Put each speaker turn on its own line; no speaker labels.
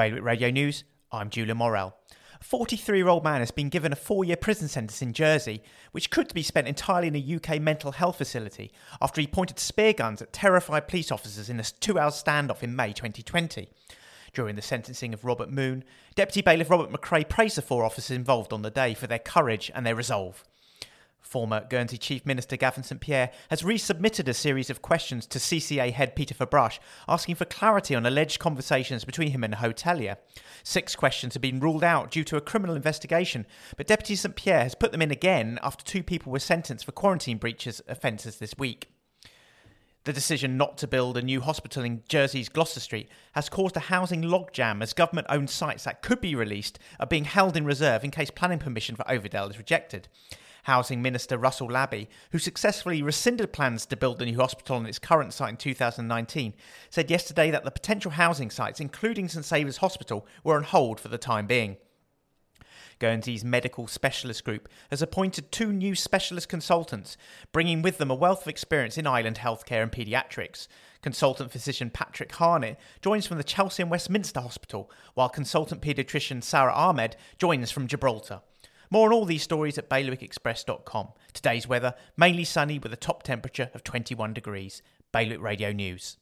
Bailiwick Radio News, I'm Julia Morel. A 43 year old man has been given a four year prison sentence in Jersey, which could be spent entirely in a UK mental health facility after he pointed spear guns at terrified police officers in a two hour standoff in May 2020. During the sentencing of Robert Moon, Deputy Bailiff Robert McRae praised the four officers involved on the day for their courage and their resolve. Former Guernsey Chief Minister Gavin St Pierre has resubmitted a series of questions to CCA head Peter Ferbrache, asking for clarity on alleged conversations between him and a hotelier. Six questions have been ruled out due to a criminal investigation, but Deputy St Pierre has put them in again after two people were sentenced for quarantine breaches offences this week. The decision not to build a new hospital in Jersey's Gloucester Street has caused a housing logjam as government owned sites that could be released are being held in reserve in case planning permission for Overdale is rejected. Housing Minister Russell Labey, who successfully rescinded plans to build the new hospital on its current site in 2019, said yesterday that the potential housing sites, including St Saviour's Hospital, were on hold for the time being. Guernsey's medical specialist group has appointed two new specialist consultants, bringing with them a wealth of experience in island healthcare and paediatrics. Consultant physician Patrick Harnett joins from the Chelsea and Westminster Hospital, while consultant paediatrician Sarah Ahmed joins from Gibraltar. More on all these stories at bailiwickexpress.com. Today's weather mainly sunny with a top temperature of 21 degrees. Bailiwick Radio News.